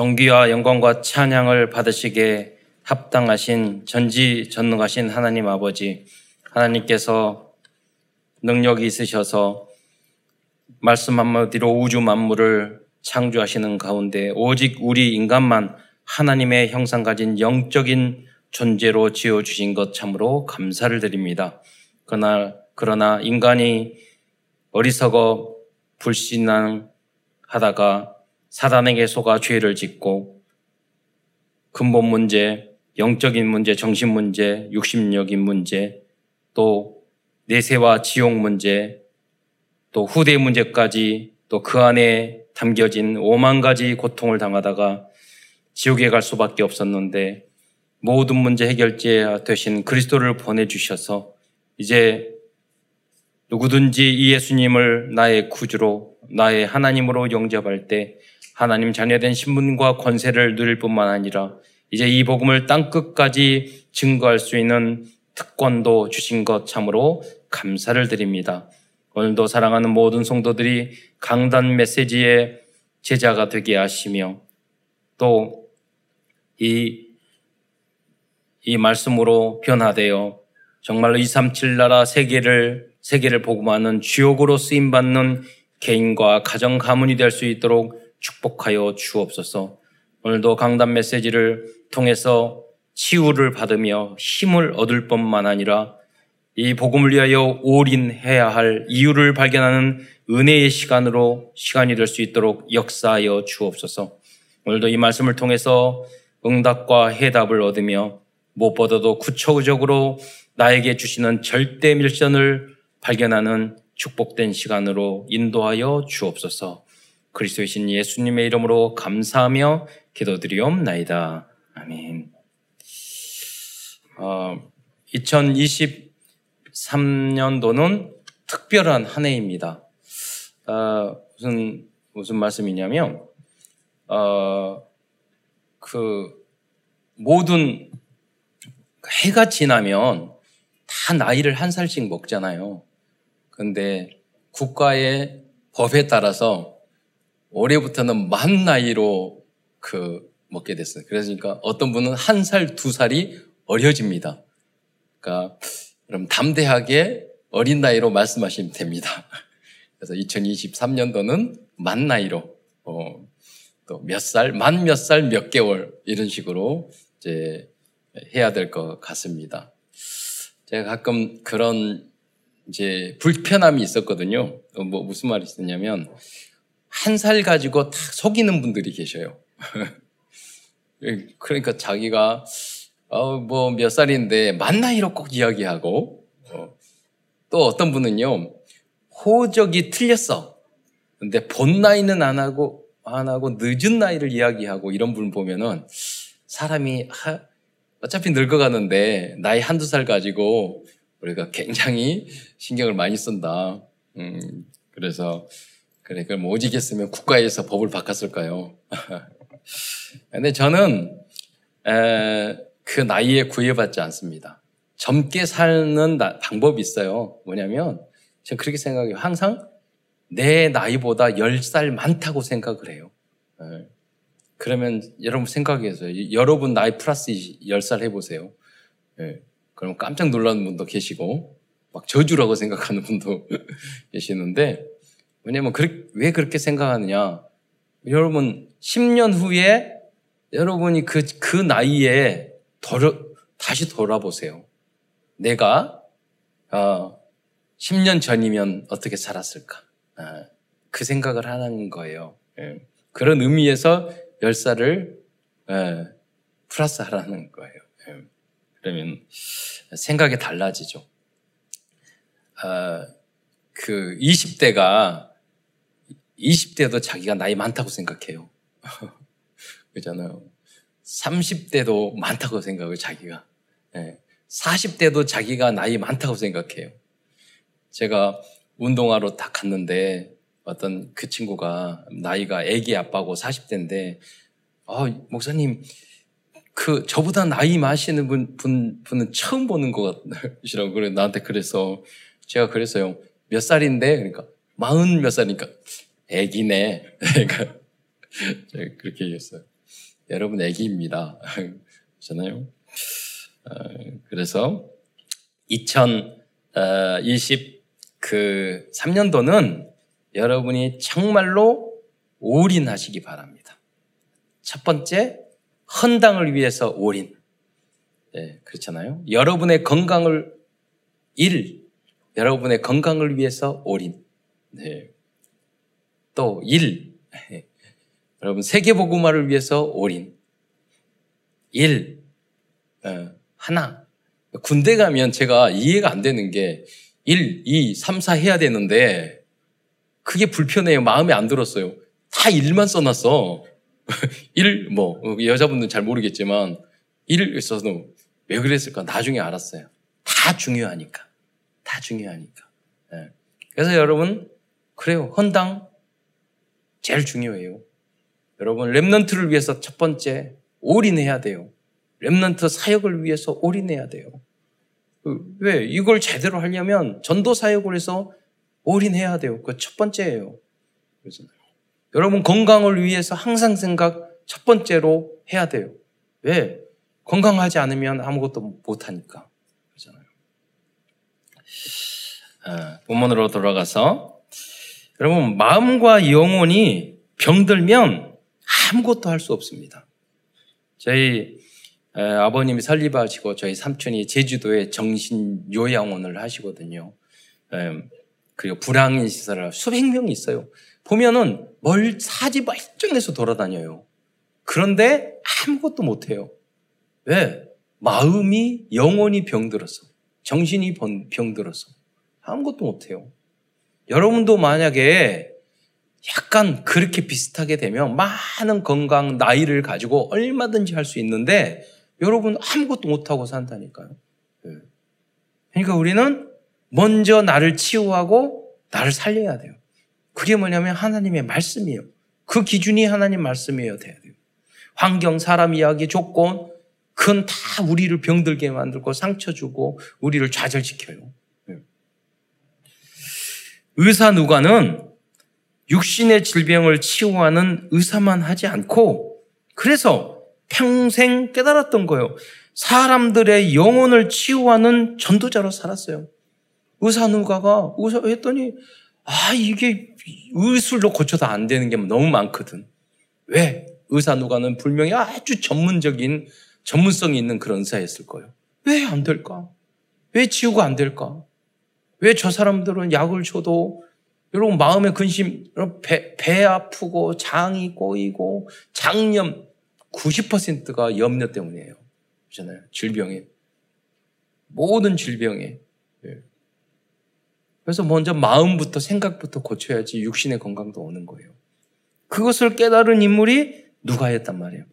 존귀와 영광과 찬양을 받으시게 합당하신 전지전능하신 하나님 아버지 하나님께서 능력이 있으셔서 말씀 한마디로 우주 만물을 창조하시는 가운데 오직 우리 인간만 하나님의 형상 가진 영적인 존재로 지어 주신 것 참으로 감사를 드립니다. 그러나, 그러나 인간이 어리석어 불신앙하다가 사단에게 속아 죄를 짓고 근본 문제, 영적인 문제, 정신 문제, 육신적인 문제, 또 내세와 지옥 문제, 또 후대 문제까지 또 그 안에 담겨진 오만 가지 고통을 당하다가 지옥에 갈 수밖에 없었는데 모든 문제 해결제 되신 그리스도를 보내주셔서 이제 누구든지 이 예수님을 나의 구주로 나의 하나님으로 영접할 때 하나님 자녀된 신분과 권세를 누릴 뿐만 아니라 이제 이 복음을 땅 끝까지 증거할 수 있는 특권도 주신 것 참으로 감사를 드립니다. 오늘도 사랑하는 모든 성도들이 강단 메시지의 제자가 되게 하시며 또 이, 이 말씀으로 변화되어 정말로 237 나라 세계를, 세계를 복음하는 주역으로 쓰임 받는 개인과 가정 가문이 될 수 있도록 축복하여 주옵소서. 오늘도 강단 메시지를 통해서 치유를 받으며 힘을 얻을 뿐만 아니라 이 복음을 위하여 올인해야 할 이유를 발견하는 은혜의 시간으로 시간이 될 수 있도록 역사하여 주옵소서. 오늘도 이 말씀을 통해서 응답과 해답을 얻으며 무엇보다도 구체적으로 나에게 주시는 절대 밀션을 발견하는 축복된 시간으로 인도하여 주옵소서. 그리스도의 신 예수님의 이름으로 감사하며 기도드리옵나이다. 아멘. 어, 2023년도는 특별한 한 해입니다. 어, 무슨 무슨 말씀이냐면 어, 그 모든 해가 지나면 다 나이를 한 살씩 먹잖아요. 근데 국가의 법에 따라서 올해부터는 만 나이로 그 먹게 됐어요. 그러니까 어떤 분은 한 살, 두 살이 어려집니다. 그러니까 그럼 담대하게 어린 나이로 말씀하시면 됩니다. 그래서 2023년도는 만 나이로 어, 또몇 살, 만 몇 살, 몇 개월 이런 식으로 이제 해야 될 것 같습니다. 제가 가끔 그런 이제 불편함이 있었거든요. 뭐 무슨 말이 있었냐면 한 살 가지고 다 속이는 분들이 계셔요. 그러니까 자기가 어, 뭐 몇 살인데 만 나이로 꼭 이야기하고 어, 또 어떤 분은요 호적이 틀렸어. 근데 본 나이는 안 하고 안 하고 늦은 나이를 이야기하고 이런 분 보면은 사람이 하, 어차피 늙어가는데 나이 한두 살 가지고 우리가 굉장히 신경을 많이 쓴다. 음, 그래서 그래 그럼 오직했으면 국가에서 법을 바꿨을까요? 근데 저는 에, 그 나이에 구애받지 않습니다. 젊게 사는 방법이 있어요. 뭐냐면 저는 그렇게 생각해요. 항상 내 나이보다 10살 많다고 생각을 해요. 네. 그러면 여러분 생각해서 여러분 나이 플러스 10살 해보세요. 네. 그럼 깜짝 놀라는 분도 계시고 막 저주라고 생각하는 분도 계시는데 왜냐면 왜 그렇게 생각하느냐? 여러분 10년 후에 여러분이 그, 그 나이에 돌아, 다시 돌아보세요. 내가 어, 10년 전이면 어떻게 살았을까? 어, 그 생각을 하는 거예요. 예. 그런 의미에서 10살을 예, 플러스 하라는 거예요. 예. 그러면 생각이 달라지죠. 어, 그 20대가 20대도 자기가 나이 많다고 생각해요. 그잖아요. 30대도 많다고 생각해요, 자기가. 40대도 자기가 나이 많다고 생각해요. 제가 운동하러 딱 갔는데 어떤 그 친구가 나이가 애기 아빠고 40대인데 아, 목사님 그 저보다 나이 많으시는 분, 분 분은 처음 보는 것 같으시라고 그래 나한테 그래서 제가 그랬어요. 몇 살인데 그러니까 마흔 몇 살이니까 애기네. 그러니까 그렇게 얘기했어요. 여러분 애기입니다. 그렇잖아요. 어, 그래서 2020 그 3년도는 여러분이 정말로 올인하시기 바랍니다. 첫 번째, 헌당을 위해서 올인. 네, 그렇잖아요. 여러분의 건강을 일, 여러분의 건강을 위해서 올인. 네. 또 일, 여러분 세계복음화를 위해서 올인. 일, 어, 하나. 군대 가면 제가 이해가 안 되는 게 1, 2, 3, 4 해야 되는데 그게 불편해요. 마음에 안 들었어요. 다 일만 써놨어. 1, 뭐, 여자분들은 잘 모르겠지만 1을 써서 왜 그랬을까? 나중에 알았어요. 다 중요하니까. 다 중요하니까. 네. 그래서 여러분, 그래요. 헌당 제일 중요해요. 여러분, remnant를 위해서 첫 번째 올인해야 돼요. remnant 사역을 위해서 올인해야 돼요. 그, 왜? 이걸 제대로 하려면 전도 사역을 해서 올인해야 돼요. 그 첫 번째예요. 그래서 여러분 건강을 위해서 항상 생각 첫 번째로 해야 돼요. 왜? 건강하지 않으면 아무것도 못 하니까. 그렇잖아요. 아, 본문으로 돌아가서 여러분 마음과 영혼이 병들면 아무것도 할 수 없습니다. 저희 아버님이 설립하시고 저희 삼촌이 제주도에 정신 요양원을 하시거든요. 그리고 불황인 시설을 수백 명이 있어요. 보면은 멀 사지 말정해서 돌아다녀요. 그런데 아무것도 못해요. 왜? 마음이 영혼이 병들어서 정신이 병들어서 아무것도 못해요. 여러분도 만약에 약간 그렇게 비슷하게 되면 많은 건강, 나이를 가지고 얼마든지 할 수 있는데 여러분 아무것도 못하고 산다니까요. 예. 그러니까 우리는 먼저 나를 치유하고 나를 살려야 돼요. 그게 뭐냐면 하나님의 말씀이에요. 그 기준이 하나님 말씀이어야 돼요. 환경, 사람 이야기, 조건, 그건 다 우리를 병들게 만들고 상처 주고 우리를 좌절시켜요. 예. 의사 누가는 육신의 질병을 치유하는 의사만 하지 않고 그래서 평생 깨달았던 거예요. 사람들의 영혼을 치유하는 전도자로 살았어요. 의사 누가가 의사 했더니 아 이게 의술로 고쳐도 안 되는 게 너무 많거든. 왜? 의사 누가는 분명히 아주 전문적인 전문성이 있는 그런 의사였을 거예요. 왜 안 될까? 왜 치유가 안 될까? 왜 저 사람들은 약을 줘도 여러분 마음의 근심, 배, 배 아프고 장이 꼬이고 장염 90%가 염려 때문이에요. 그렇잖아요. 질병에. 모든 질병에. 예. 그래서 먼저 마음부터 생각부터 고쳐야지 육신의 건강도 오는 거예요. 그것을 깨달은 인물이 누가였단 말이에요.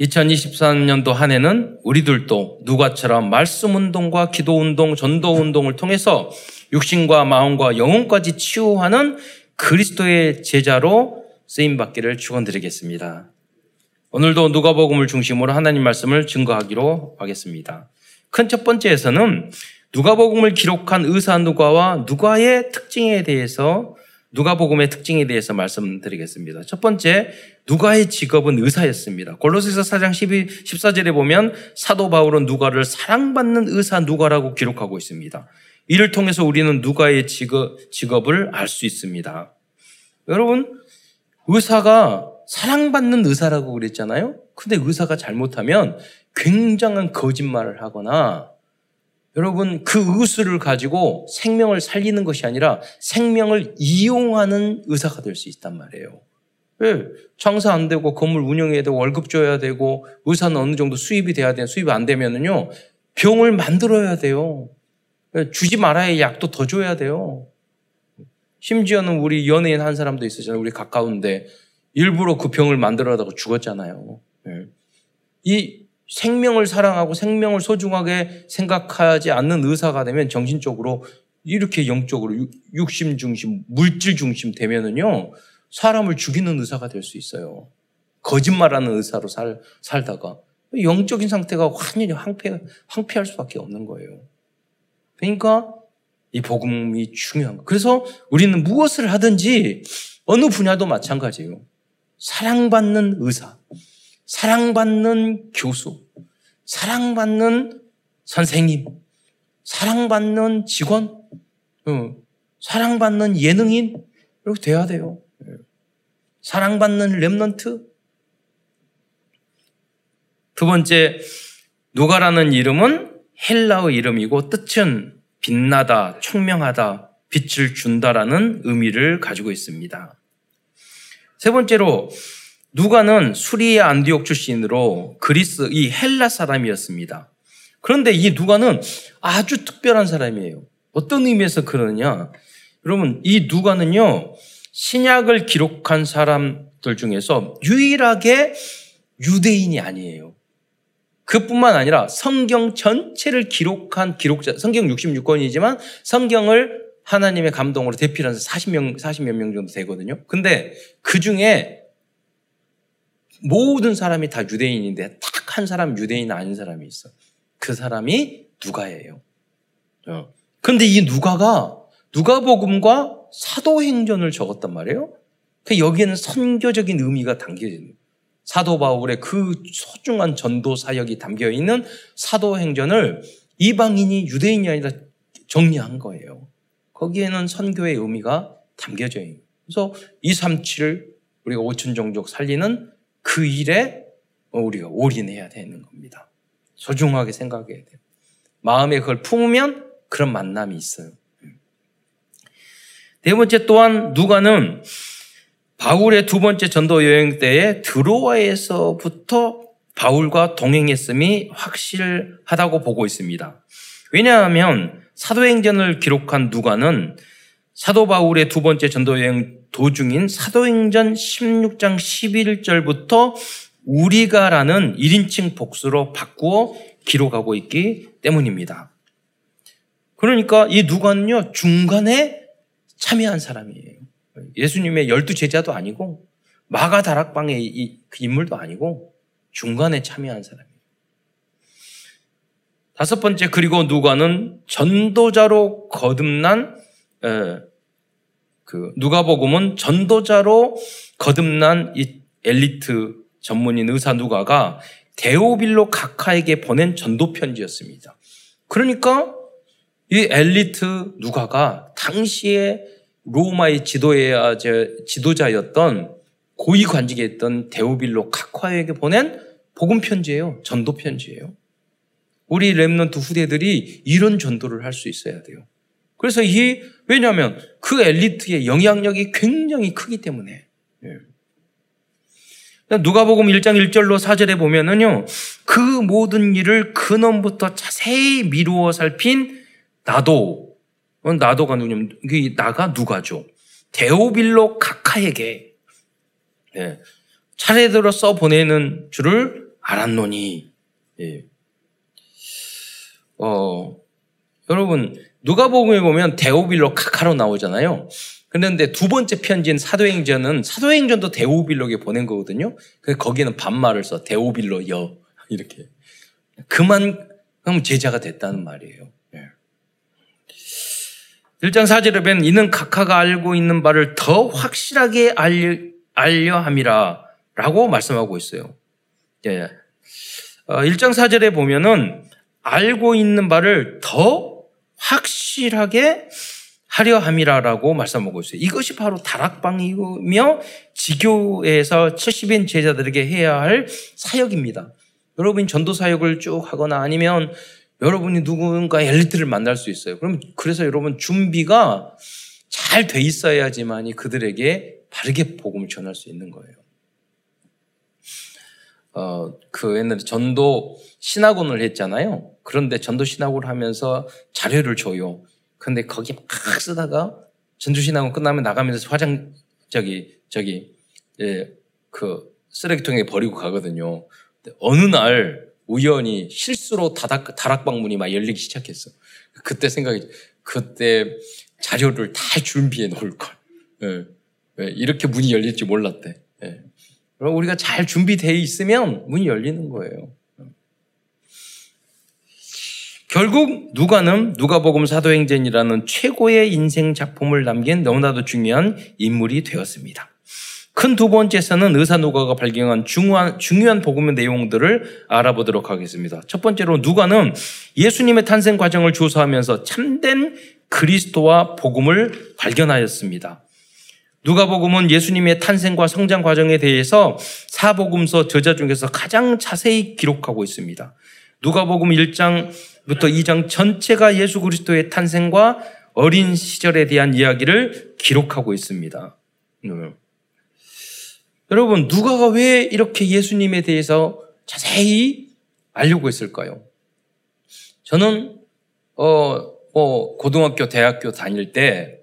2023년도 한 해는 우리들도 누가처럼 말씀 운동과 기도 운동, 전도 운동을 통해서 육신과 마음과 영혼까지 치유하는 그리스도의 제자로 쓰임 받기를 축원드리겠습니다. 오늘도 누가복음을 중심으로 하나님 말씀을 증거하기로 하겠습니다. 큰 첫 번째에서는 누가복음을 기록한 의사 누가와 누가의 특징에 대해서 누가복음의 특징에 대해서 말씀드리겠습니다. 첫 번째, 누가의 직업은 의사였습니다. 골로새서 4장 12, 14절에 보면 사도 바울은 누가를 사랑받는 의사 누가라고 기록하고 있습니다. 이를 통해서 우리는 누가의 직업, 직업을 알 수 있습니다. 여러분, 의사가 사랑받는 의사라고 그랬잖아요? 근데 의사가 잘못하면 굉장한 거짓말을 하거나 여러분 그 의술을 가지고 생명을 살리는 것이 아니라 생명을 이용하는 의사가 될 수 있단 말이에요. 왜? 장사 안 되고 건물 운영해야 되고 월급 줘야 되고 의사는 어느 정도 수입이 돼야 돼요. 수입이 안 되면은요 병을 만들어야 돼요. 주지 말아야 약도 더 줘야 돼요. 심지어는 우리 연예인 한 사람도 있었잖아요. 우리 가까운데 일부러 그 병을 만들어다가 죽었잖아요. 네. 이 생명을 사랑하고 생명을 소중하게 생각하지 않는 의사가 되면 정신적으로 이렇게 영적으로 육심 중심, 물질 중심 되면은요, 사람을 죽이는 의사가 될 수 있어요. 거짓말하는 의사로 살, 살다가 영적인 상태가 완전히 황폐, 황폐할 수밖에 없는 거예요. 그러니까 이 복음이 중요한 거. 그래서 우리는 무엇을 하든지 어느 분야도 마찬가지예요. 사랑받는 의사, 사랑받는 교수, 사랑받는 선생님, 사랑받는 직원, 어, 사랑받는 예능인 이렇게 돼야 돼요. 예. 사랑받는 랩런트. 두 번째 누가라는 이름은 헬라어 이름이고 뜻은 빛나다, 총명하다, 빛을 준다라는 의미를 가지고 있습니다. 세 번째로 누가는 수리아 안디옥 출신으로 그리스 이 헬라 사람이었습니다. 그런데 이 누가는 아주 특별한 사람이에요. 어떤 의미에서 그러느냐? 여러분, 이 누가는요, 신약을 기록한 사람들 중에서 유일하게 유대인이 아니에요. 그뿐만 아니라 성경 전체를 기록한 기록자, 성경 66권이지만 성경을 하나님의 감동으로 대필한 40명, 40몇 명 정도 되거든요. 근데 그 중에 모든 사람이 다 유대인인데 딱 한 사람 유대인 아닌 사람이 있어. 그 사람이 누가예요. 어. 근데 이 누가가 누가복음과 사도행전을 적었단 말이에요. 그 여기에는 선교적인 의미가 있는 사도 바울의 그 소중한 전도 사역이 담겨 있는 사도행전을 이방인이 유대인이 아니라 정리한 거예요. 거기에는 선교의 의미가 담겨져 있는. 그래서 237을 우리가 5천 종족 살리는 그 일에 우리가 올인해야 되는 겁니다. 소중하게 생각해야 돼요. 마음에 그걸 품으면 그런 만남이 있어요. 네 번째 또한 누가는 바울의 두 번째 전도 여행 때에 드로아에서부터 바울과 동행했음이 확실하다고 보고 있습니다. 왜냐하면 사도행전을 기록한 누가는 사도 바울의 두 번째 전도 여행 도중인 사도행전 16장 11절부터 우리가라는 1인칭 복수로 바꾸어 기록하고 있기 때문입니다. 그러니까 이 누가는요, 중간에 참여한 사람이에요. 예수님의 열두 제자도 아니고, 마가 다락방의 이, 그 인물도 아니고, 중간에 참여한 사람이에요. 다섯 번째, 그리고 누가는 전도자로 거듭난, 에, 그, 누가복음은 전도자로 거듭난 이 엘리트 전문인 의사 누가가 데오빌로 카카에게 보낸 전도 편지였습니다. 그러니까 이 엘리트 누가가 당시에 로마의 지도야, 지도자였던 고위 관직에 있던 데오빌로 카카에게 보낸 복음 편지예요. 전도 편지예요. 우리 렘넌트 후대들이 이런 전도를 할 수 있어야 돼요. 그래서 이 왜냐하면 그 엘리트의 영향력이 굉장히 크기 때문에 예. 누가복음 1장 1절로 4절에 보면은요 그 모든 일을 근원부터 자세히 미루어 살핀 나도 어, 나도가 누구냐면 나가 누가죠 데오빌로 카카에게 예. 차례대로 써 보내는 줄을 알았노니 예. 어, 여러분 누가복음에 보면 데오빌로 카카로 나오잖아요. 그런데 두 번째 편지인 사도행전은 사도행전도 데오빌로에 보낸 거거든요. 그 거기는 반말을 써 데오빌로 여 이렇게 그만 그 제자가 됐다는 말이에요. 1장 4절에 보면 이는 카카가 알고 있는 바를 더 확실하게 알려, 알려 함이라 라고 말씀하고 있어요. 예. 1장 어, 4절에 보면은 알고 있는 바를 더 확실하게 하려 함이라라고 말씀하고 있어요. 이것이 바로 다락방이며 지교에서 70인 제자들에게 해야 할 사역입니다. 여러분이 전도 사역을 쭉 하거나 아니면 여러분이 누군가 엘리트를 만날 수 있어요. 그럼 그래서 여러분 준비가 잘 돼 있어야지만이 그들에게 바르게 복음을 전할 수 있는 거예요. 어, 그 옛날에 전도 신학원을 했잖아요. 그런데 전도 신학을 하면서 자료를 줘요. 근데 거기 막 쓰다가 전도 신학원 끝나면 나가면서 화장 저기 저기 예, 그 쓰레기통에 버리고 가거든요. 어느 날 우연히 실수로 다락, 다락방 문이 막 열리기 시작했어. 그때 생각이 그때 자료를 다 준비해 놓을 걸. 예, 예, 이렇게 문이 열릴지 몰랐대. 우리가 잘 준비되어 있으면 문이 열리는 거예요. 결국 누가는 누가복음 사도행전이라는 최고의 인생 작품을 남긴 너무나도 중요한 인물이 되었습니다. 큰 두 번째에서는 의사 누가가 발견한 중요한, 중요한 복음의 내용들을 알아보도록 하겠습니다. 첫 번째로 누가는 예수님의 탄생 과정을 조사하면서 참된 그리스도와 복음을 발견하였습니다. 누가복음은 예수님의 탄생과 성장 과정에 대해서 사복음서 저자 중에서 가장 자세히 기록하고 있습니다. 누가복음 1장부터 2장 전체가 예수 그리스도의 탄생과 어린 시절에 대한 이야기를 기록하고 있습니다. 음. 여러분, 누가가 왜 이렇게 예수님에 대해서 자세히 알려고 했을까요? 저는, 어, 뭐, 고등학교, 대학교 다닐 때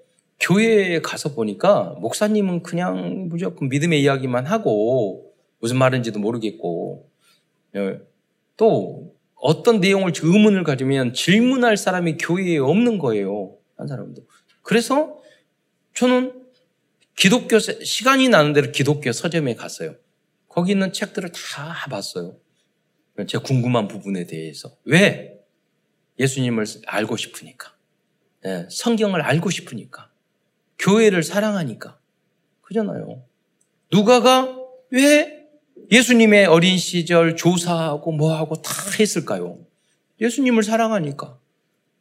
교회에 가서 보니까 목사님은 그냥 무조건 믿음의 이야기만 하고 무슨 말인지도 모르겠고 예, 또 어떤 내용을 의문을 가지면 질문할 사람이 교회에 없는 거예요. 한 사람도. 그래서 저는 기독교 시간이 나는 대로 기독교 서점에 갔어요. 거기 있는 책들을 다 봤어요. 제가 궁금한 부분에 대해서 왜 예수님을 알고 싶으니까, 네, 성경을 알고 싶으니까, 교회를 사랑하니까 그잖아요. 누가가 왜 예수님의 어린 시절 조사하고 뭐하고 다 했을까요? 예수님을 사랑하니까,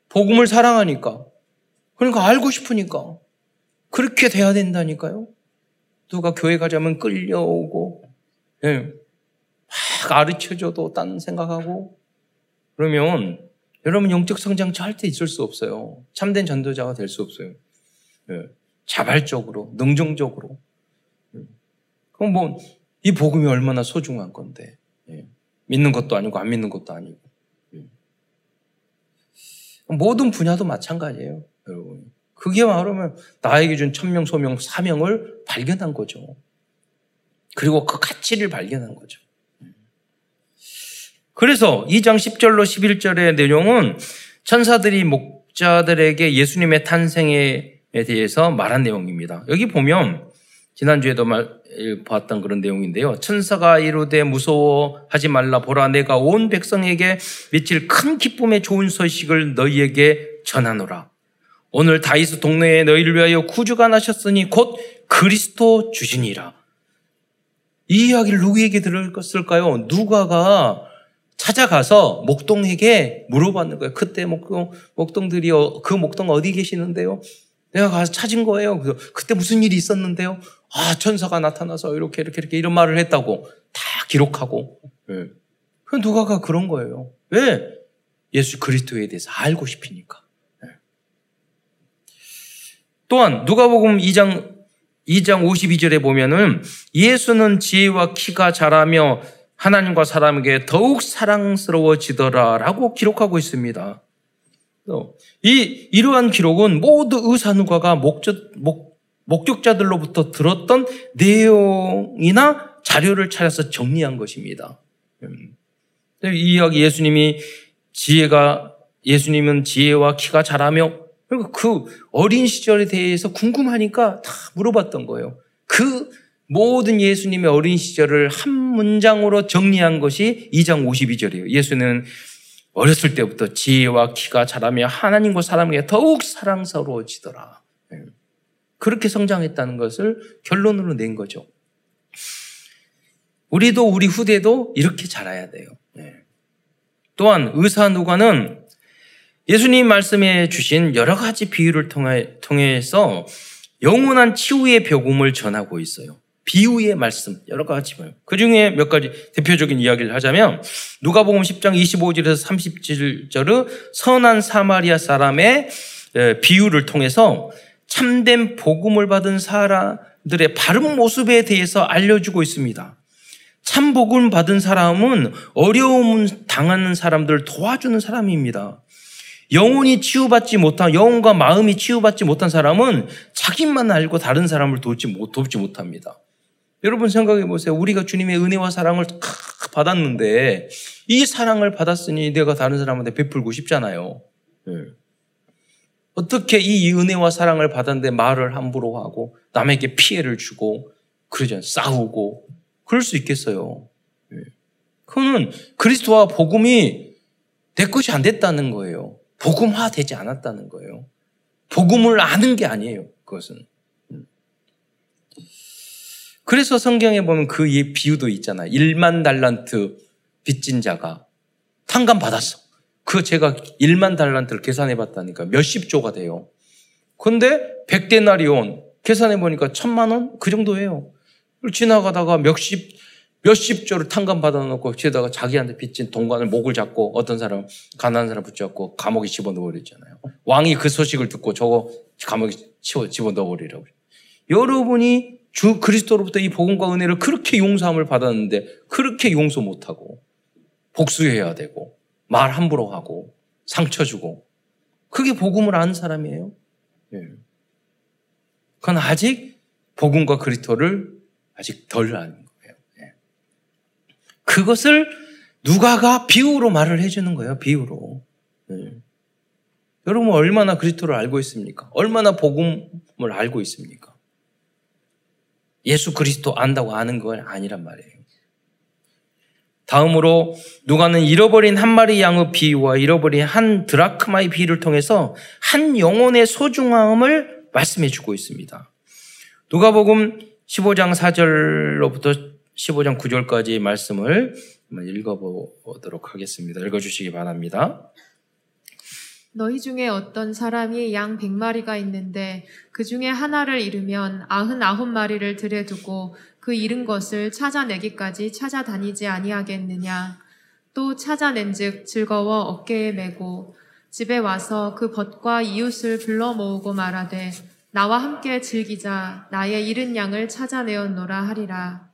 복음을 사랑하니까, 그러니까 알고 싶으니까. 그렇게 돼야 된다니까요. 누가 교회 가자면 끌려오고, 예, 막 가르쳐줘도 딴 생각하고, 그러면 여러분 영적 성장 절대 있을 수 없어요. 참된 전도자가 될 수 없어요. 예, 자발적으로, 능정적으로. 예. 그럼 뭐, 이 복음이 얼마나 소중한 건데. 예, 믿는 것도 아니고 안 믿는 것도 아니고. 예. 모든 분야도 마찬가지예요, 여러분. 그게 말하면 나에게 준 천명, 소명, 사명을 발견한 거죠. 그리고 그 가치를 발견한 거죠. 그래서 2장 10절로 11절의 내용은 천사들이 목자들에게 예수님의 탄생에 대해서 말한 내용입니다. 여기 보면 지난주에도 말, 봤던 그런 내용인데요. 천사가 이르되 무서워하지 말라 보라 내가 온 백성에게 미칠 큰 기쁨의 좋은 소식을 너희에게 전하노라. 오늘 다이스 동네에 너희를 위하여 구주가 나셨으니 곧 그리스도 주시니라. 이 이야기를 누구에게 들었을까요? 누가가 찾아가서 목동에게 물어봤는 거예요. 그때 목동, 목동들이 어, 그 목동 어디 계시는데요? 내가 가서 찾은 거예요. 그래서 그때 무슨 일이 있었는데요? 아, 천사가 나타나서 이렇게 이렇게 이렇게 이런 말을 했다고 다 기록하고. 네. 누가가 그런 거예요. 왜? 예수 그리스도에 대해서 알고 싶으니까. 또한 누가복음 2장 2장 52절에 보면은 예수는 지혜와 키가 자라며 하나님과 사람에게 더욱 사랑스러워지더라라고 기록하고 있습니다. 이 이러한 기록은 모두 의사누가가 목적, 목, 목격자들로부터 들었던 내용이나 자료를 찾아서 정리한 것입니다. 음. 이 이야기 예수님이 지혜가 예수님은 지혜와 키가 자라며 그 어린 시절에 대해서 궁금하니까 다 물어봤던 거예요. 그 모든 예수님의 어린 시절을 한 문장으로 정리한 것이 2장 52절이에요. 예수는 어렸을 때부터 지혜와 키가 자라며 하나님과 사람에게 더욱 사랑스러워지더라. 네. 그렇게 성장했다는 것을 결론으로 낸 거죠. 우리도 우리 후대도 이렇게 자라야 돼요. 네. 또한 의사 누가는 예수님 말씀해 주신 여러 가지 비유를 통해, 통해서 영원한 치유의 복음을 전하고 있어요. 비유의 말씀 여러 가지 봐요. 그 중에 몇 가지 대표적인 이야기를 하자면 누가복음 10장 25절에서 37절의 선한 사마리아 사람의 비유를 통해서 참된 복음을 받은 사람들의 바른 모습에 대해서 알려주고 있습니다. 참 복음 받은 사람은 어려움 당하는 사람들을 도와주는 사람입니다. 영혼이 치유받지 못한, 영혼과 마음이 치유받지 못한 사람은 자기만 알고 다른 사람을 돕지, 못, 돕지 못합니다. 여러분 생각해 보세요. 우리가 주님의 은혜와 사랑을 받았는데 이 사랑을 받았으니 내가 다른 사람한테 베풀고 싶잖아요. 네. 어떻게 이 은혜와 사랑을 받았는데 말을 함부로 하고 남에게 피해를 주고 그러죠. 싸우고 그럴 수 있겠어요. 네. 그거는 그리스도와 복음이 내 것이 안 됐다는 거예요. 복음화 되지 않았다는 거예요. 복음을 아는 게 아니에요. 그것은. 그래서 성경에 보면 그 비유도 있잖아. 1만 달란트 빚진 자가 탕감 받았어. 그 제가 1만 달란트를 계산해 봤다니까 몇십 조가 돼요. 근데 100데나리온 계산해 보니까 천만 원? 그 정도예요. 지나가다가 몇십 몇십 조를 탕감 받아놓고 뒤에다가 자기한테 빚진 동관을 목을 잡고 어떤 사람 가난한 사람 붙잡고 감옥에 집어넣어 버렸잖아요. 왕이 그 소식을 듣고 저거 감옥에 집어넣어 버리라고. 여러분이 주 그리스도로부터 이 복음과 은혜를 그렇게 용서함을 받았는데 그렇게 용서 못하고 복수해야 되고 말 함부로 하고 상처 주고 그게 복음을 아는 사람이에요. 예. 그건 아직 복음과 그리스도를 아직 덜 아는 거예요. 예. 그것을 누가가 비유로 말을 해주는 거예요. 비유로. 예. 여러분 얼마나 그리스도를 알고 있습니까? 얼마나 복음을 알고 있습니까? 예수 그리스도 안다고 아는 건 아니란 말이에요. 다음으로 누가는 잃어버린 한 마리 양의 비유와 잃어버린 한 드라크마의 비유를 통해서 한 영혼의 소중함을 말씀해 주고 있습니다. 누가복음 15장 4절로부터 15장 9절까지 말씀을 읽어보도록 하겠습니다. 읽어주시기 바랍니다. 너희 중에 어떤 사람이 양 백마리가 있는데 그 중에 하나를 잃으면 아흔 아홉 마리를 들여 두고 그 잃은 것을 찾아내기까지 찾아다니지 아니하겠느냐? 또 찾아낸즉 즐거워 어깨에 메고 집에 와서 그 벗과 이웃을 불러 모으고 말하되 나와 함께 즐기자. 나의 잃은 양을 찾아내었노라 하리라.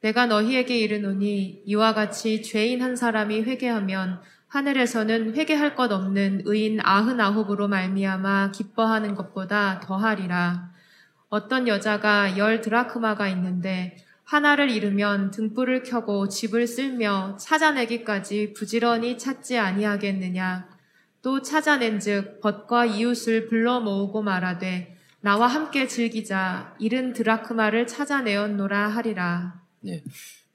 내가 너희에게 이르노니 이와 같이 죄인 한 사람이 회개하면 하늘에서는 회개할 것 없는 의인 아흔아홉으로 말미암아 기뻐하는 것보다 더하리라. 어떤 여자가 열 드라크마가 있는데 하나를 잃으면 등불을 켜고 집을 쓸며 찾아내기까지 부지런히 찾지 아니하겠느냐. 또 찾아낸즉 벗과 이웃을 불러 모으고 말하되 나와 함께 즐기자 잃은 드라크마를 찾아내었노라 하리라. 네.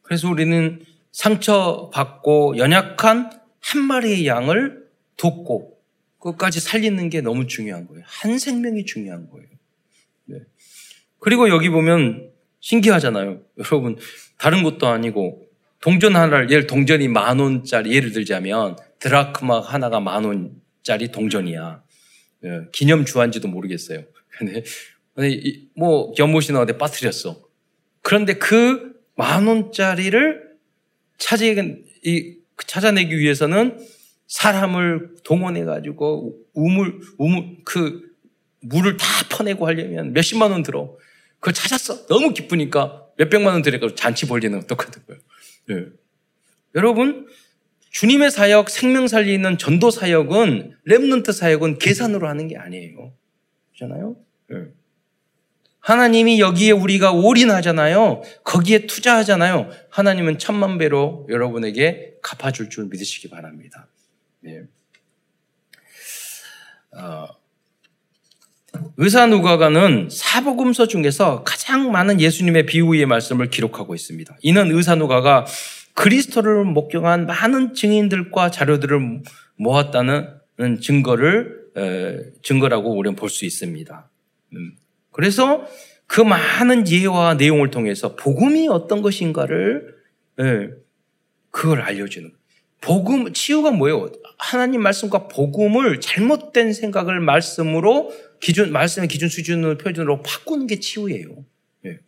그래서 우리는 상처받고 연약한 한 마리의 양을 돕고 끝까지 살리는 게 너무 중요한 거예요. 한 생명이 중요한 거예요. 네. 그리고 여기 보면 신기하잖아요. 여러분, 다른 것도 아니고 동전 하나를, 예를 동전이 만 원짜리, 예를 들자면 드라크마 하나가 만 원짜리 동전이야. 네. 기념 주한지도 모르겠어요. 근데, 뭐, 연못이 나한테 빠뜨렸어. 그런데 그 만 원짜리를 차지, 이, 찾아내기 위해서는 사람을 동원해 가지고 우물, 우물, 그 물을 다 퍼내고 하려면 몇십만 원 들어. 그걸 찾았어. 너무 기쁘니까 몇백만 원 들으니까 잔치 벌리는 거예요. 네. 여러분, 주님의 사역, 생명 살리는 전도 사역은, remnant 사역은 계산으로 하는 게 아니에요. 그렇잖아요? 네. 하나님이 여기에 우리가 올인하잖아요. 거기에 투자하잖아요. 하나님은 천만 배로 여러분에게 갚아줄 줄 믿으시기 바랍니다. 네. 어, 의사 누가가는 사복음서 중에서 가장 많은 예수님의 비유의 말씀을 기록하고 있습니다. 이는 의사 누가가 그리스도를 목격한 많은 증인들과 자료들을 모았다는 증거를 증거라고 우리는 볼 수 있습니다. 음. 그래서 그 많은 예와 내용을 통해서 복음이 어떤 것인가를 예, 그걸 알려주는 복음 치유가 뭐예요? 하나님 말씀과 복음을 잘못된 생각을 말씀으로 기준 말씀의 기준 수준으로 표준으로 바꾸는 게 치유예요. 예.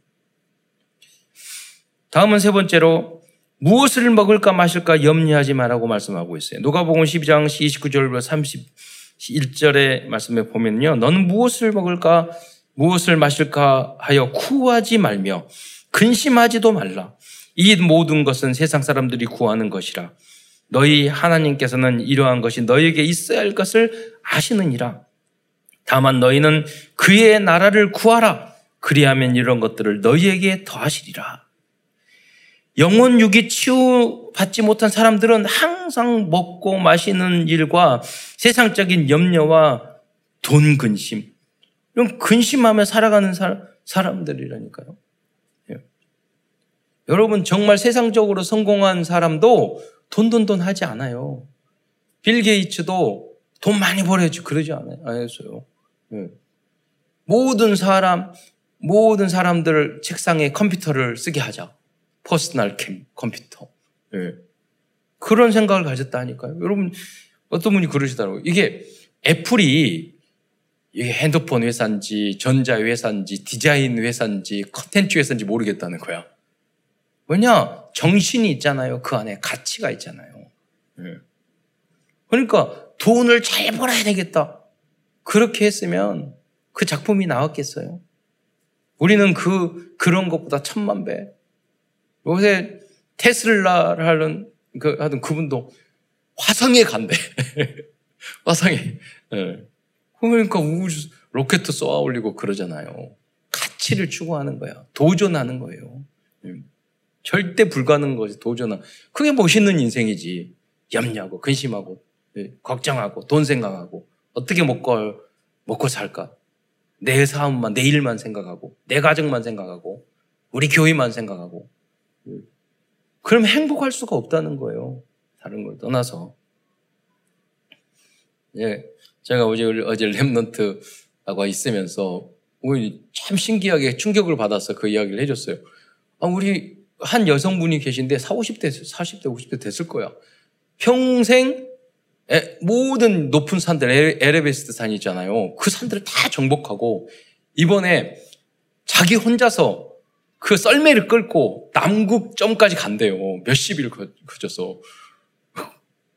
다음은 세 번째로 무엇을 먹을까 마실까 염려하지 말라고 말씀하고 있어요. 누가복음 12장 29절부터 31절의 말씀에 보면요. 너는 무엇을 먹을까 무엇을 마실까 하여 구하지 말며 근심하지도 말라. 이 모든 것은 세상 사람들이 구하는 것이라. 너희 하나님께서는 이러한 것이 너희에게 있어야 할 것을 아시느니라. 다만 너희는 그의 나라를 구하라. 그리하면 이런 것들을 너희에게 더하시리라. 영혼 육이 치유받지 못한 사람들은 항상 먹고 마시는 일과 세상적인 염려와 돈 근심, 이런 근심하며 살아가는 사람, 들이라니까요 예. 여러분 정말 세상적으로 성공한 사람도 돈돈돈 하지 않아요. 빌 게이츠도 돈 많이 벌어야지 그러지 않아요. 예. 모든 사람 모든 사람들 책상에 컴퓨터를 쓰게 하자. 퍼스널 캠 컴퓨터. 예. 그런 생각을 가졌다니까요. 여러분 어떤 분이 그러시더라고요. 이게 애플이 이게 핸드폰 회사인지 전자 회사인지 디자인 회사인지 컨텐츠 회사인지 모르겠다는 거야. 왜냐 정신이 있잖아요. 그 안에 가치가 있잖아요. 예. 그러니까 돈을 잘 벌어야 되겠다. 그렇게 했으면 그 작품이 나왔겠어요? 우리는 그, 그런 것보다 천만 배. 요새 테슬라를 하는, 그, 하던 그분도 화성에 간대. 화성에. 예. 그러니까 우주, 로켓 쏘아 올리고 그러잖아요. 가치를 추구하는 거야. 도전하는 거예요. 예. 절대 불가능한 것이 도전하. 그게 멋있는 인생이지. 염려하고, 근심하고, 예. 걱정하고, 돈 생각하고, 어떻게 먹고, 먹고 살까? 내 사업만, 내 일만 생각하고, 내 가정만 생각하고, 우리 교회만 생각하고. 그럼 행복할 수가 없다는 거예요. 다른 걸 떠나서. 예, 제가 어제, 어제 랩넌트하고 있으면서, 참 신기하게 충격을 받아서 그 이야기를 해줬어요. 아, 우리 한 여성분이 계신데 40, 50대, 40대, 50대 됐을 거야. 평생 에, 모든 높은 산들, 에레베스트 산 있잖아요. 그 산들을 다 정복하고 이번에 자기 혼자서 그 썰매를 끌고 남극점까지 간대요. 몇십 일 그쳤어.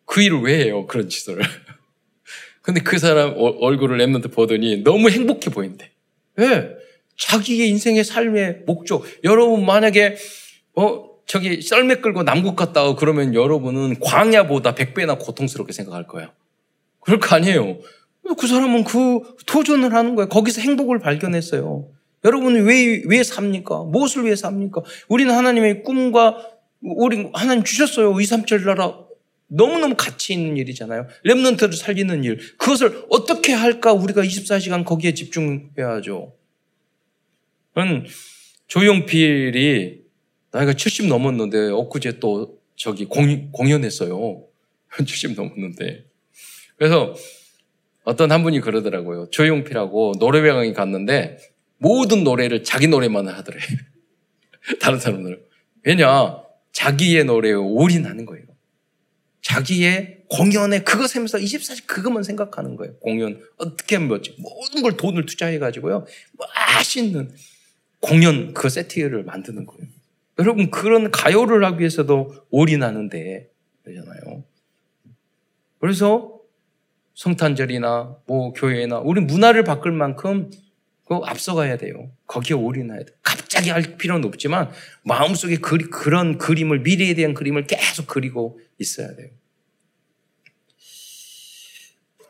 그 일을 왜 해요? 그런 짓을. 근데 그 사람 얼굴을 랩런트 보더니 너무 행복해 보인대. 왜? 자기의 인생의 삶의 목적. 여러분 만약에 어 저기 썰매 끌고 남극 갔다 오 그러면 여러분은 광야보다 100배나 고통스럽게 생각할 거예요. 그럴 거 아니에요. 그 사람은 그 도전을 하는 거예요. 거기서 행복을 발견했어요. 여러분은 왜, 왜 삽니까? 무엇을 위해 삽니까? 우리는 하나님의 꿈과 우리 하나님 주셨어요. 2, 3절 나라. 너무너무 가치 있는 일이잖아요. 랩런트를 살리는 일. 그것을 어떻게 할까? 우리가 24시간 거기에 집중해야죠. 저는 조용필이 나이가 70 넘었는데 엊그제 또 저기 공, 공연했어요. 70 넘었는데. 그래서 어떤 한 분이 그러더라고요. 조용필하고 노래방에 갔는데 모든 노래를 자기 노래만 하더래. 다른 사람들은. 왜냐? 자기의 노래에 올인하는 거예요. 자기의 공연에 그거 세면서 24시 그것만 생각하는 거예요. 공연 어떻게 하면 뭐지? 모든 걸 돈을 투자해 가지고요. 맛있는 공연 그 세트를 만드는 거예요. 여러분 그런 가요를 하기 위해서도 올인하는데 그러잖아요. 그래서 성탄절이나 뭐 교회나 우리 문화를 바꿀 만큼 그 앞서가야 돼요. 거기에 올인해야 돼. 갑자기 할 필요는 없지만 마음속에 그, 그런 그림을 미래에 대한 그림을 계속 그리고 있어야 돼요.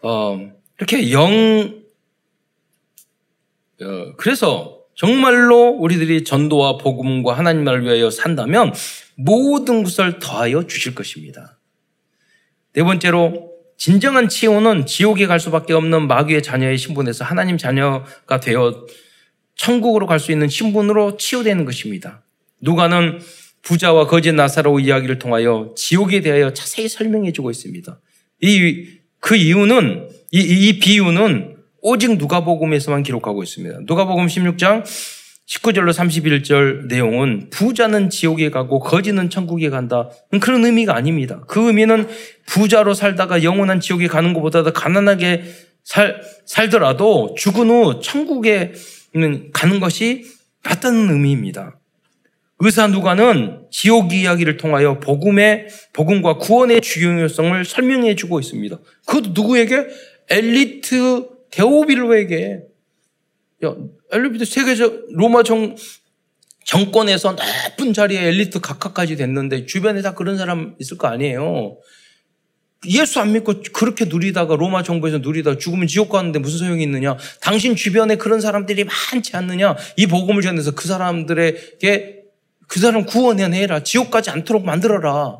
어, 이렇게 영 어, 그래서 정말로 우리들이 전도와 복음과 하나님 나를 위하여 산다면 모든 것을 더하여 주실 것입니다. 네 번째로 진정한 치유는 지옥에 갈 수밖에 없는 마귀의 자녀의 신분에서 하나님 자녀가 되어 천국으로 갈 수 있는 신분으로 치유되는 것입니다. 누가는 부자와 거짓 나사로 이야기를 통하여 지옥에 대하여 자세히 설명해 주고 있습니다. 이, 그 이유는, 이, 이 비유는 오직 누가복음에서만 기록하고 있습니다. 누가복음 16장 19절로 31절 내용은 부자는 지옥에 가고 거지는 천국에 간다. 그런 의미가 아닙니다. 그 의미는 부자로 살다가 영원한 지옥에 가는 것보다 도 가난하게 살, 살더라도 죽은 후 천국에 가는 것이 낫다는 의미입니다. 의사 누가는 지옥 이야기를 통하여 복음의 복음과 구원의 중요성을 설명해 주고 있습니다. 그것도 누구에게 엘리트 데오빌로에게 야, 엘리트 세계적 로마 정, 정권에서 나쁜 자리에 엘리트 각하까지 됐는데 주변에 다 그런 사람 있을 거 아니에요. 예수 안 믿고 그렇게 누리다가 로마 정부에서 누리다가 죽으면 지옥 가는데 무슨 소용이 있느냐? 당신 주변에 그런 사람들이 많지 않느냐? 이 복음을 전해서 그 사람들에게 그 사람 구원해내라. 지옥 가지 않도록 만들어라.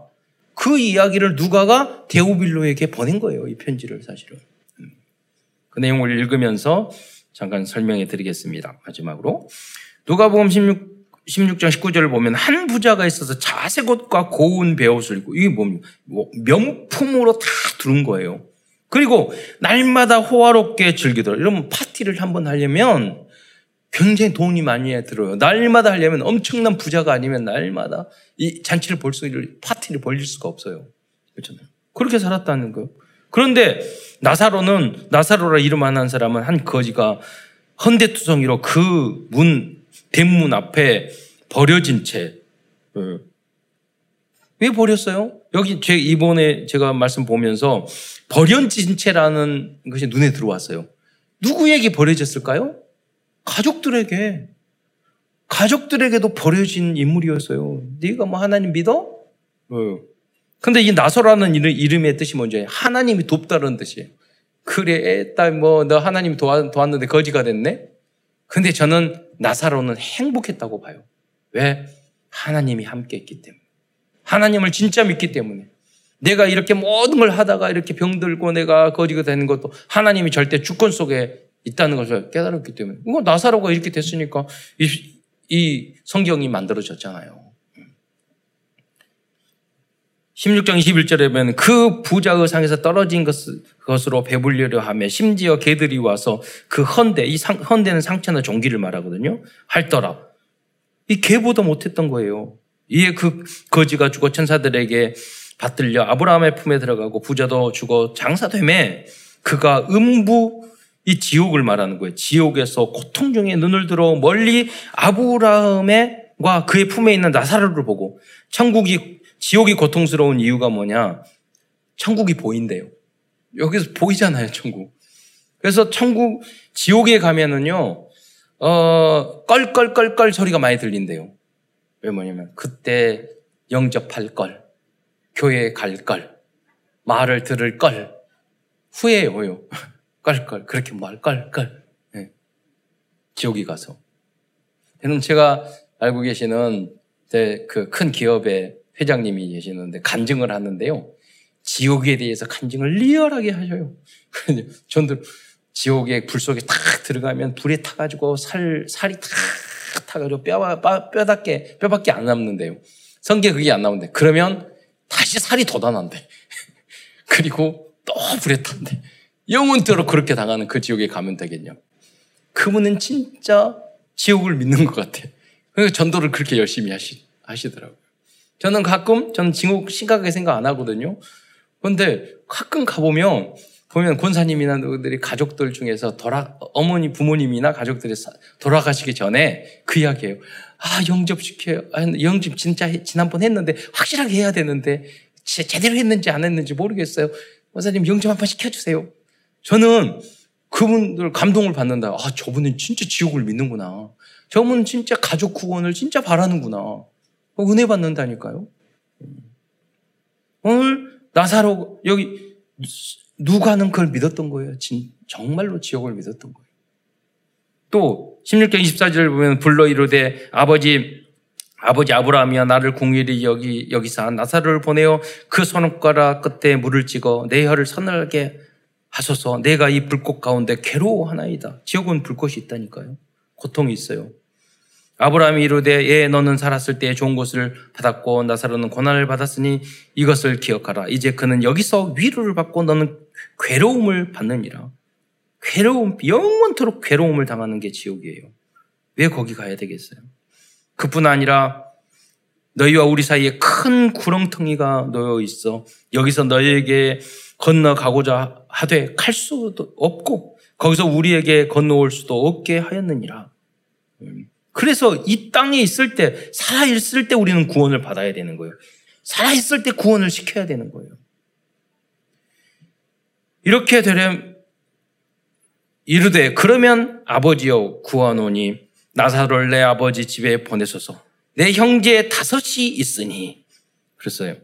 그 이야기를 누가가 데오빌로에게 보낸 거예요. 이 편지를 사실은. 그 내용을 읽으면서 잠깐 설명해 드리겠습니다. 마지막으로. 누가복음 16 16장 19절을 보면 한 부자가 있어서 자색 옷과 고운 베옷을 입고 이게 뭡니까? 뭐 명품으로 다 두른 거예요. 그리고 날마다 호화롭게 즐기더라. 이러면 파티를 한번 하려면 굉장히 돈이 많이 들어요. 날마다 하려면 엄청난 부자가 아니면 날마다 이 잔치를 볼 수, 파티를 벌릴 수가 없어요. 그렇잖아요. 그렇게 살았다는 거예요. 그런데 나사로는, 나사로라 이름 하는 사람은 한 거지가 헌대투성이로 그 문, 대문 앞에 버려진 채, 어, 왜 버렸어요? 여기 제 이번에 제가 말씀 보면서 버려진 채라는 것이 눈에 들어왔어요. 누구에게 버려졌을까요? 가족들에게. 가족들에게도 버려진 인물이었어요. 네가 뭐 하나님 믿어? 어. 근데 이 나서라는 이름의 뜻이 뭔지 하나님이 돕다는 뜻이에요. 그래, 딸, 뭐, 너 하나님 도왔, 도왔는데 거지가 됐네? 근데 저는 나사로는 행복했다고 봐요. 왜? 하나님이 함께 했기 때문에. 하나님을 진짜 믿기 때문에. 내가 이렇게 모든 걸 하다가 이렇게 병들고 내가 거지가 되는 것도 하나님이 절대 주권 속에 있다는 것을 깨달았기 때문에. 이거 나사로가 이렇게 됐으니까 이, 이 성경이 만들어졌잖아요. 16장 21절에 보면 그 부자의 상에서 떨어진 것으로 배불리려 하며 심지어 개들이 와서 그 헌대, 이 상, 헌대는 상처나 종기를 말하거든요. 할더라. 이 개보다 못했던 거예요. 이에 그 거지가 죽어 천사들에게 받들려 아브라함의 품에 들어가고 부자도 죽어 장사되매 그가 음부 이 지옥을 말하는 거예요. 지옥에서 고통 중에 눈을 들어 멀리 아브라함과 그의 품에 있는 나사로를 보고 천국이 지옥이 고통스러운 이유가 뭐냐? 천국이 보인대요. 여기서 보이잖아요, 천국. 그래서 천국, 지옥에 가면은요, 어, 껄껄껄껄 소리가 많이 들린대요. 왜 뭐냐면, 그때 영접할 걸, 교회에 갈 걸, 말을 들을 걸, 후회해요. 껄껄, 그렇게 말, 껄껄. 네. 지옥에 가서. 저는 제가 알고 계시는 그 큰 기업의 회장님이 계시는데 간증을 하는데요. 지옥에 대해서 간증을 리얼하게 하셔요. 전들 지옥의 불 속에 탁 들어가면 불에 타가지고 살, 살이 탁 타가지고 뼈, 뼈밖에, 뼈밖에 안 남는데요. 성게 그게 안 나오는데. 그러면 다시 살이 돋아난대. 그리고 또 불에 탄대. 영원토록 그렇게 당하는 그 지옥에 가면 되겠냐. 그분은 진짜 지옥을 믿는 것 같아. 그래서 전도를 그렇게 열심히 하시, 하시더라고요. 저는 가끔, 저는 지옥 심각하게 생각 안 하거든요. 그런데 가끔 가보면, 보면 권사님이나 누구들이 가족들 중에서 돌아, 어머니, 부모님이나 가족들이 돌아가시기 전에 그 이야기예요. 아, 영접 시켜요. 아, 영접 진짜 지난번 했는데 확실하게 해야 되는데 제대로 했는지 안 했는지 모르겠어요. 권사님 영접 한 번 시켜주세요. 저는 그분들 감동을 받는다. 아, 저분은 진짜 지옥을 믿는구나. 저분은 진짜 가족 구원을 진짜 바라는구나. 은혜 받는다니까요. 오늘 나사로 여기 누가는 그걸 믿었던 거예요. 진, 정말로 지옥을 믿었던 거예요. 또 16장 24절을 보면 불러 이르되 아버지 아버지 아브라함이야 나를 궁일이 여기 여기서 나사로를 보내어 그 손가락 끝에 물을 찍어 내 혀를 서늘하게 하소서 내가 이 불꽃 가운데 괴로워하나이다. 지옥은 불꽃이 있다니까요. 고통이 있어요. 아브라함이 이르되 예 너는 살았을 때 좋은 것을 받았고 나사로는 고난을 받았으니 이것을 기억하라. 이제 그는 여기서 위로를 받고 너는 괴로움을 받느니라. 괴로움 영원토록 괴로움을 당하는 게 지옥이에요. 왜 거기 가야 되겠어요? 그뿐 아니라 너희와 우리 사이에 큰 구렁텅이가 놓여 있어. 여기서 너희에게 건너가고자 하되 갈 수도 없고 거기서 우리에게 건너올 수도 없게 하였느니라. 음. 그래서 이 땅에 있을 때, 살아있을 때 우리는 구원을 받아야 되는 거예요. 살아있을 때 구원을 시켜야 되는 거예요. 이렇게 되려면, 이르되, 그러면 아버지여 구하노니 나사로를 내 아버지 집에 보내소서. 내 형제 다섯이 있으니. 그랬어요.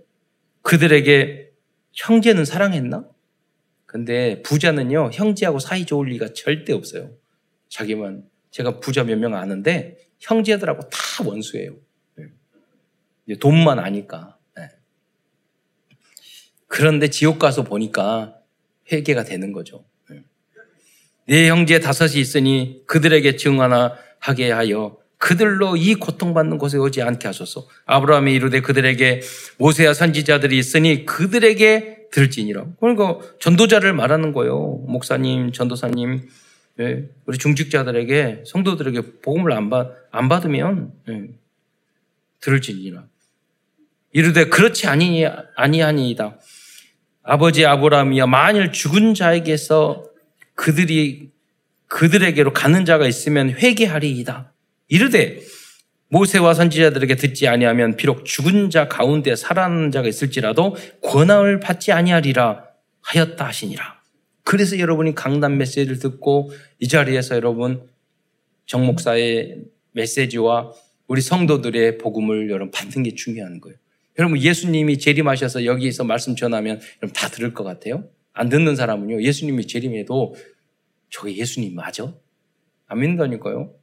그들에게 형제는 사랑했나? 근데 부자는요, 형제하고 사이 좋을 리가 절대 없어요. 자기만, 제가 부자 몇 명 아는데, 형제들하고 다 원수예요. 네. 돈만 아니까. 네. 그런데 지옥 가서 보니까 회개가 되는 거죠. 네. 네 형제 다섯이 있으니 그들에게 증하나 하게 하여 그들로 이 고통받는 곳에 오지 않게 하소서. 아브라함이 이르되 그들에게 모세와 선지자들이 있으니 그들에게 들지니라. 그러니까 전도자를 말하는 거예요. 목사님, 전도사님, 예, 우리 중직자들에게 성도들에게 복음을 안, 받, 안 받으면 예, 들을지니라. 이르되 그렇지 아니 아니하니이다. 아버지 아브라함이여 만일 죽은 자에게서 그들이 그들에게로 가는 자가 있으면 회개하리이다. 이르되 모세와 선지자들에게 듣지 아니하면 비록 죽은 자 가운데 살아나는 자가 있을지라도 권한을 받지 아니하리라 하였다 하시니라. 그래서 여러분이 강단 메시지를 듣고 이 자리에서 여러분 정 목사의 메시지와 우리 성도들의 복음을 여러분 받는 게 중요한 거예요. 여러분 예수님이 재림하셔서 여기서 말씀 전하면 여러분 다 들을 것 같아요? 안 듣는 사람은요. 예수님이 재림해도 저게 예수님 맞아? 안 믿는다니까요.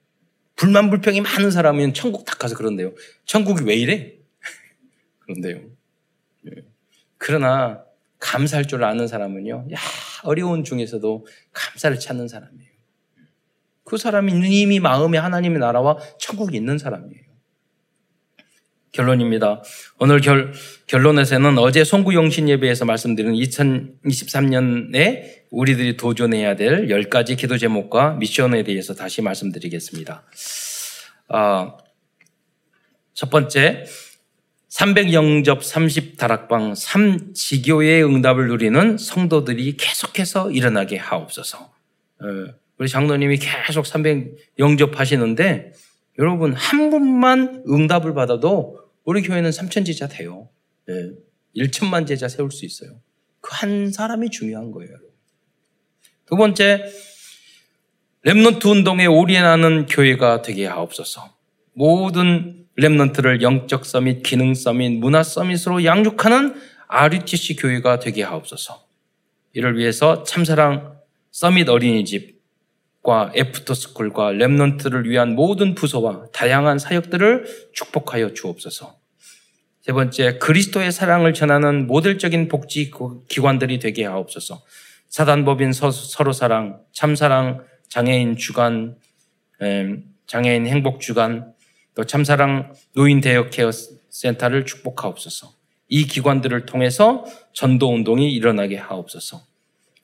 불만 불평이 많은 사람은 천국 다 가서 그런데요. 천국이 왜 이래? 그런데요. 예. 그러나 감사할 줄 아는 사람은요. 야, 어려운 중에서도 감사를 찾는 사람이에요. 그 사람이 이미 마음에 하나님의 나라와 천국이 있는 사람이에요. 결론입니다. 오늘 결, 결론에서는 어제 송구영신 예배에서 말씀드린 2023년에 우리들이 도전해야 될 10가지 기도 제목과 미션에 대해서 다시 말씀드리겠습니다. 아, 첫 번째, 300 영접 30 다락방 3지교의 응답을 누리는 성도들이 계속해서 일어나게 하옵소서. 어, 우리 장로님이 계속 300 영접 하시는데 여러분 한 분만 응답을 받아도 우리 교회는 3천 제자 돼요. 예. 1천만 제자 세울 수 있어요. 그 한 사람이 중요한 거예요. 두 번째, remnant 운동에 올인하는 교회가 되게 하옵소서. 모든 remnant를 영적 summit, 기능 summit, 문화 summit으로 양육하는 RUTC 교회가 되게 하옵소서. 이를 위해서 참사랑 summit 어린이집과 after school과 remnant를 위한 모든 부서와 다양한 사역들을 축복하여 주옵소서. 세 번째, 그리스도의 사랑을 전하는 모델적인 복지 기관들이 되게 하옵소서. 사단법인 서 로 사랑, 참사랑, 장애인 주간, 장애인 행복 주간, 또 참사랑 노인 대역 케어 센터를 축복하옵소서. 이 기관들을 통해서 전도 운동이 일어나게 하옵소서.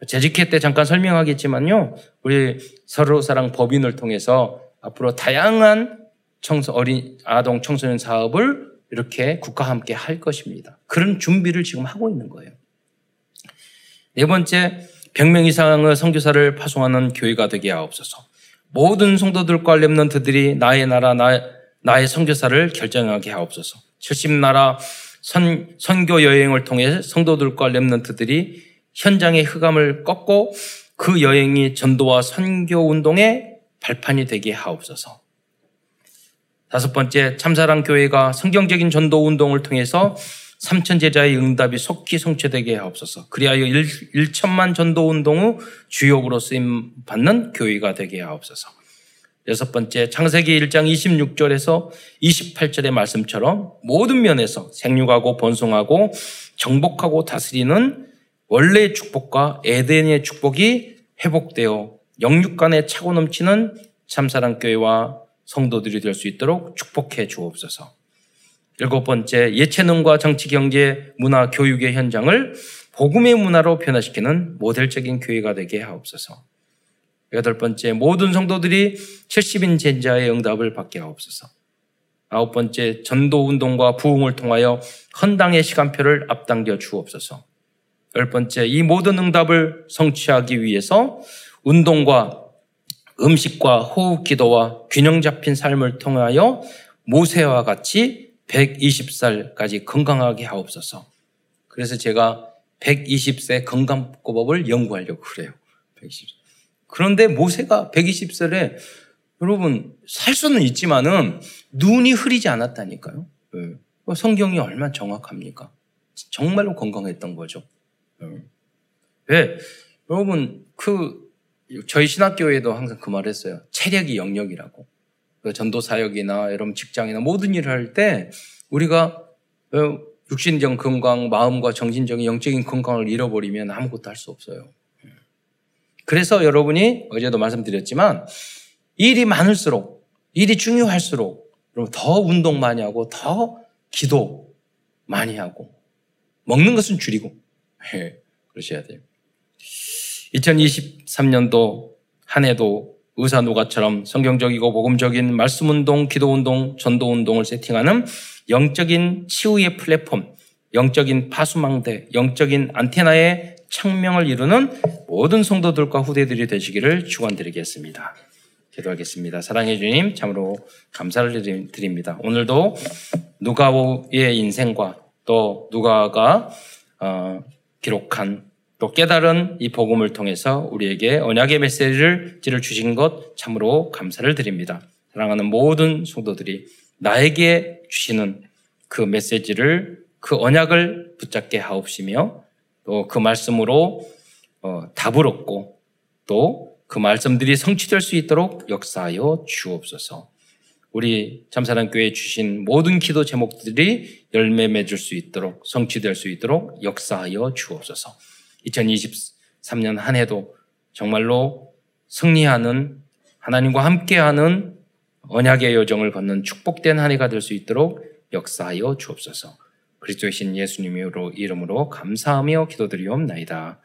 재직회 때 잠깐 설명하겠지만요. 우리 서로 사랑 법인을 통해서 앞으로 다양한 청소 어린 아동 청소년 사업을 이렇게 국가와 함께 할 것입니다. 그런 준비를 지금 하고 있는 거예요. 네 번째, 100명 이상의 선교사를 파송하는 교회가 되게 하옵소서. 모든 성도들과 렘넌트들이 나의 나라, 나, 나의 선교사를 결정하게 하옵소서. 70나라 선, 선교 여행을 통해 성도들과 렘넌트들이 현장의 흑암을 꺾고 그 여행이 전도와 선교 운동의 발판이 되게 하옵소서. 다섯 번째, 참사랑 교회가 성경적인 전도 운동을 통해서 삼천 제자의 응답이 속히 성취되게 하옵소서. 그리하여 1, 천만 전도 운동 후 주역으로 쓰임 받는 교회가 되게 하옵소서. 여섯 번째, 창세기 1장 26절에서 28절의 말씀처럼 모든 면에서 생육하고 번성하고 정복하고 다스리는 원래의 축복과 에덴의 축복이 회복되어 영육 간에 차고 넘치는 참사랑 교회와 성도들이 될 수 있도록 축복해 주옵소서. 일곱 번째, 예체능과 정치, 경제, 문화, 교육의 현장을 복음의 문화로 변화시키는 모델적인 교회가 되게 하옵소서. 여덟 번째, 모든 성도들이 70인 제자의 응답을 받게 하옵소서. 아홉 번째, 전도 운동과 부흥을 통하여 헌당의 시간표를 앞당겨 주옵소서. 열 번째, 이 모든 응답을 성취하기 위해서 운동과 음식과 호흡 기도와 균형 잡힌 삶을 통하여 모세와 같이 120살까지 건강하게 하옵소서. 그래서 제가 120세 건강법을 연구하려고 그래요. 120. 그런데 모세가 120살에 여러분 살 수는 있지만은 눈이 흐리지 않았다니까요. 네. 성경이 얼마나 정확합니까? 정말로 건강했던 거죠. 네. 왜? 여러분 그 저희 신학교에도 항상 그 말을 했어요. 체력이 영역이라고. 그 전도 사역이나 여러분 직장이나 모든 일을 할 때 우리가 어, 육신적 건강, 마음과 정신적인 영적인 건강을 잃어버리면 아무것도 할 수 없어요. 그래서 여러분이 어제도 말씀드렸지만 일이 많을수록 일이 중요할수록 더 운동 많이 하고 더 기도 많이 하고 먹는 것은 줄이고 예, 그러셔야 돼요. 2023년도 한 해도 의사 누가처럼 성경적이고 복음적인 말씀 운동, 기도 운동, 전도 운동을 세팅하는 영적인 치유의 플랫폼, 영적인 파수망대, 영적인 안테나의 청명을 이루는 모든 성도들과 후대들이 되시기를 축원드리겠습니다. 기도하겠습니다. 사랑해 주님, 참으로 감사를 드립니다. 오늘도 누가의 인생과 또 누가가 어, 기록한 또 깨달은 이 복음을 통해서 우리에게 언약의 메시지를 주신 것 참으로 감사를 드립니다. 사랑하는 모든 성도들이 나에게 주시는 그 메시지를 그 언약을 붙잡게 하옵시며 또 그 말씀으로 어, 답을 얻고 또 그 말씀들이 성취될 수 있도록 역사하여 주옵소서. 우리 참사랑교회 주신 모든 기도 제목들이 열매 맺을 수 있도록 성취될 수 있도록 역사하여 주옵소서. 2023년 한 해도 정말로 승리하는 하나님과 함께하는 언약의 여정을 걷는 축복된 한 해가 될 수 있도록 역사하여 주옵소서. 그리스도의 신 예수님으로 이름으로 감사하며 기도드리옵나이다.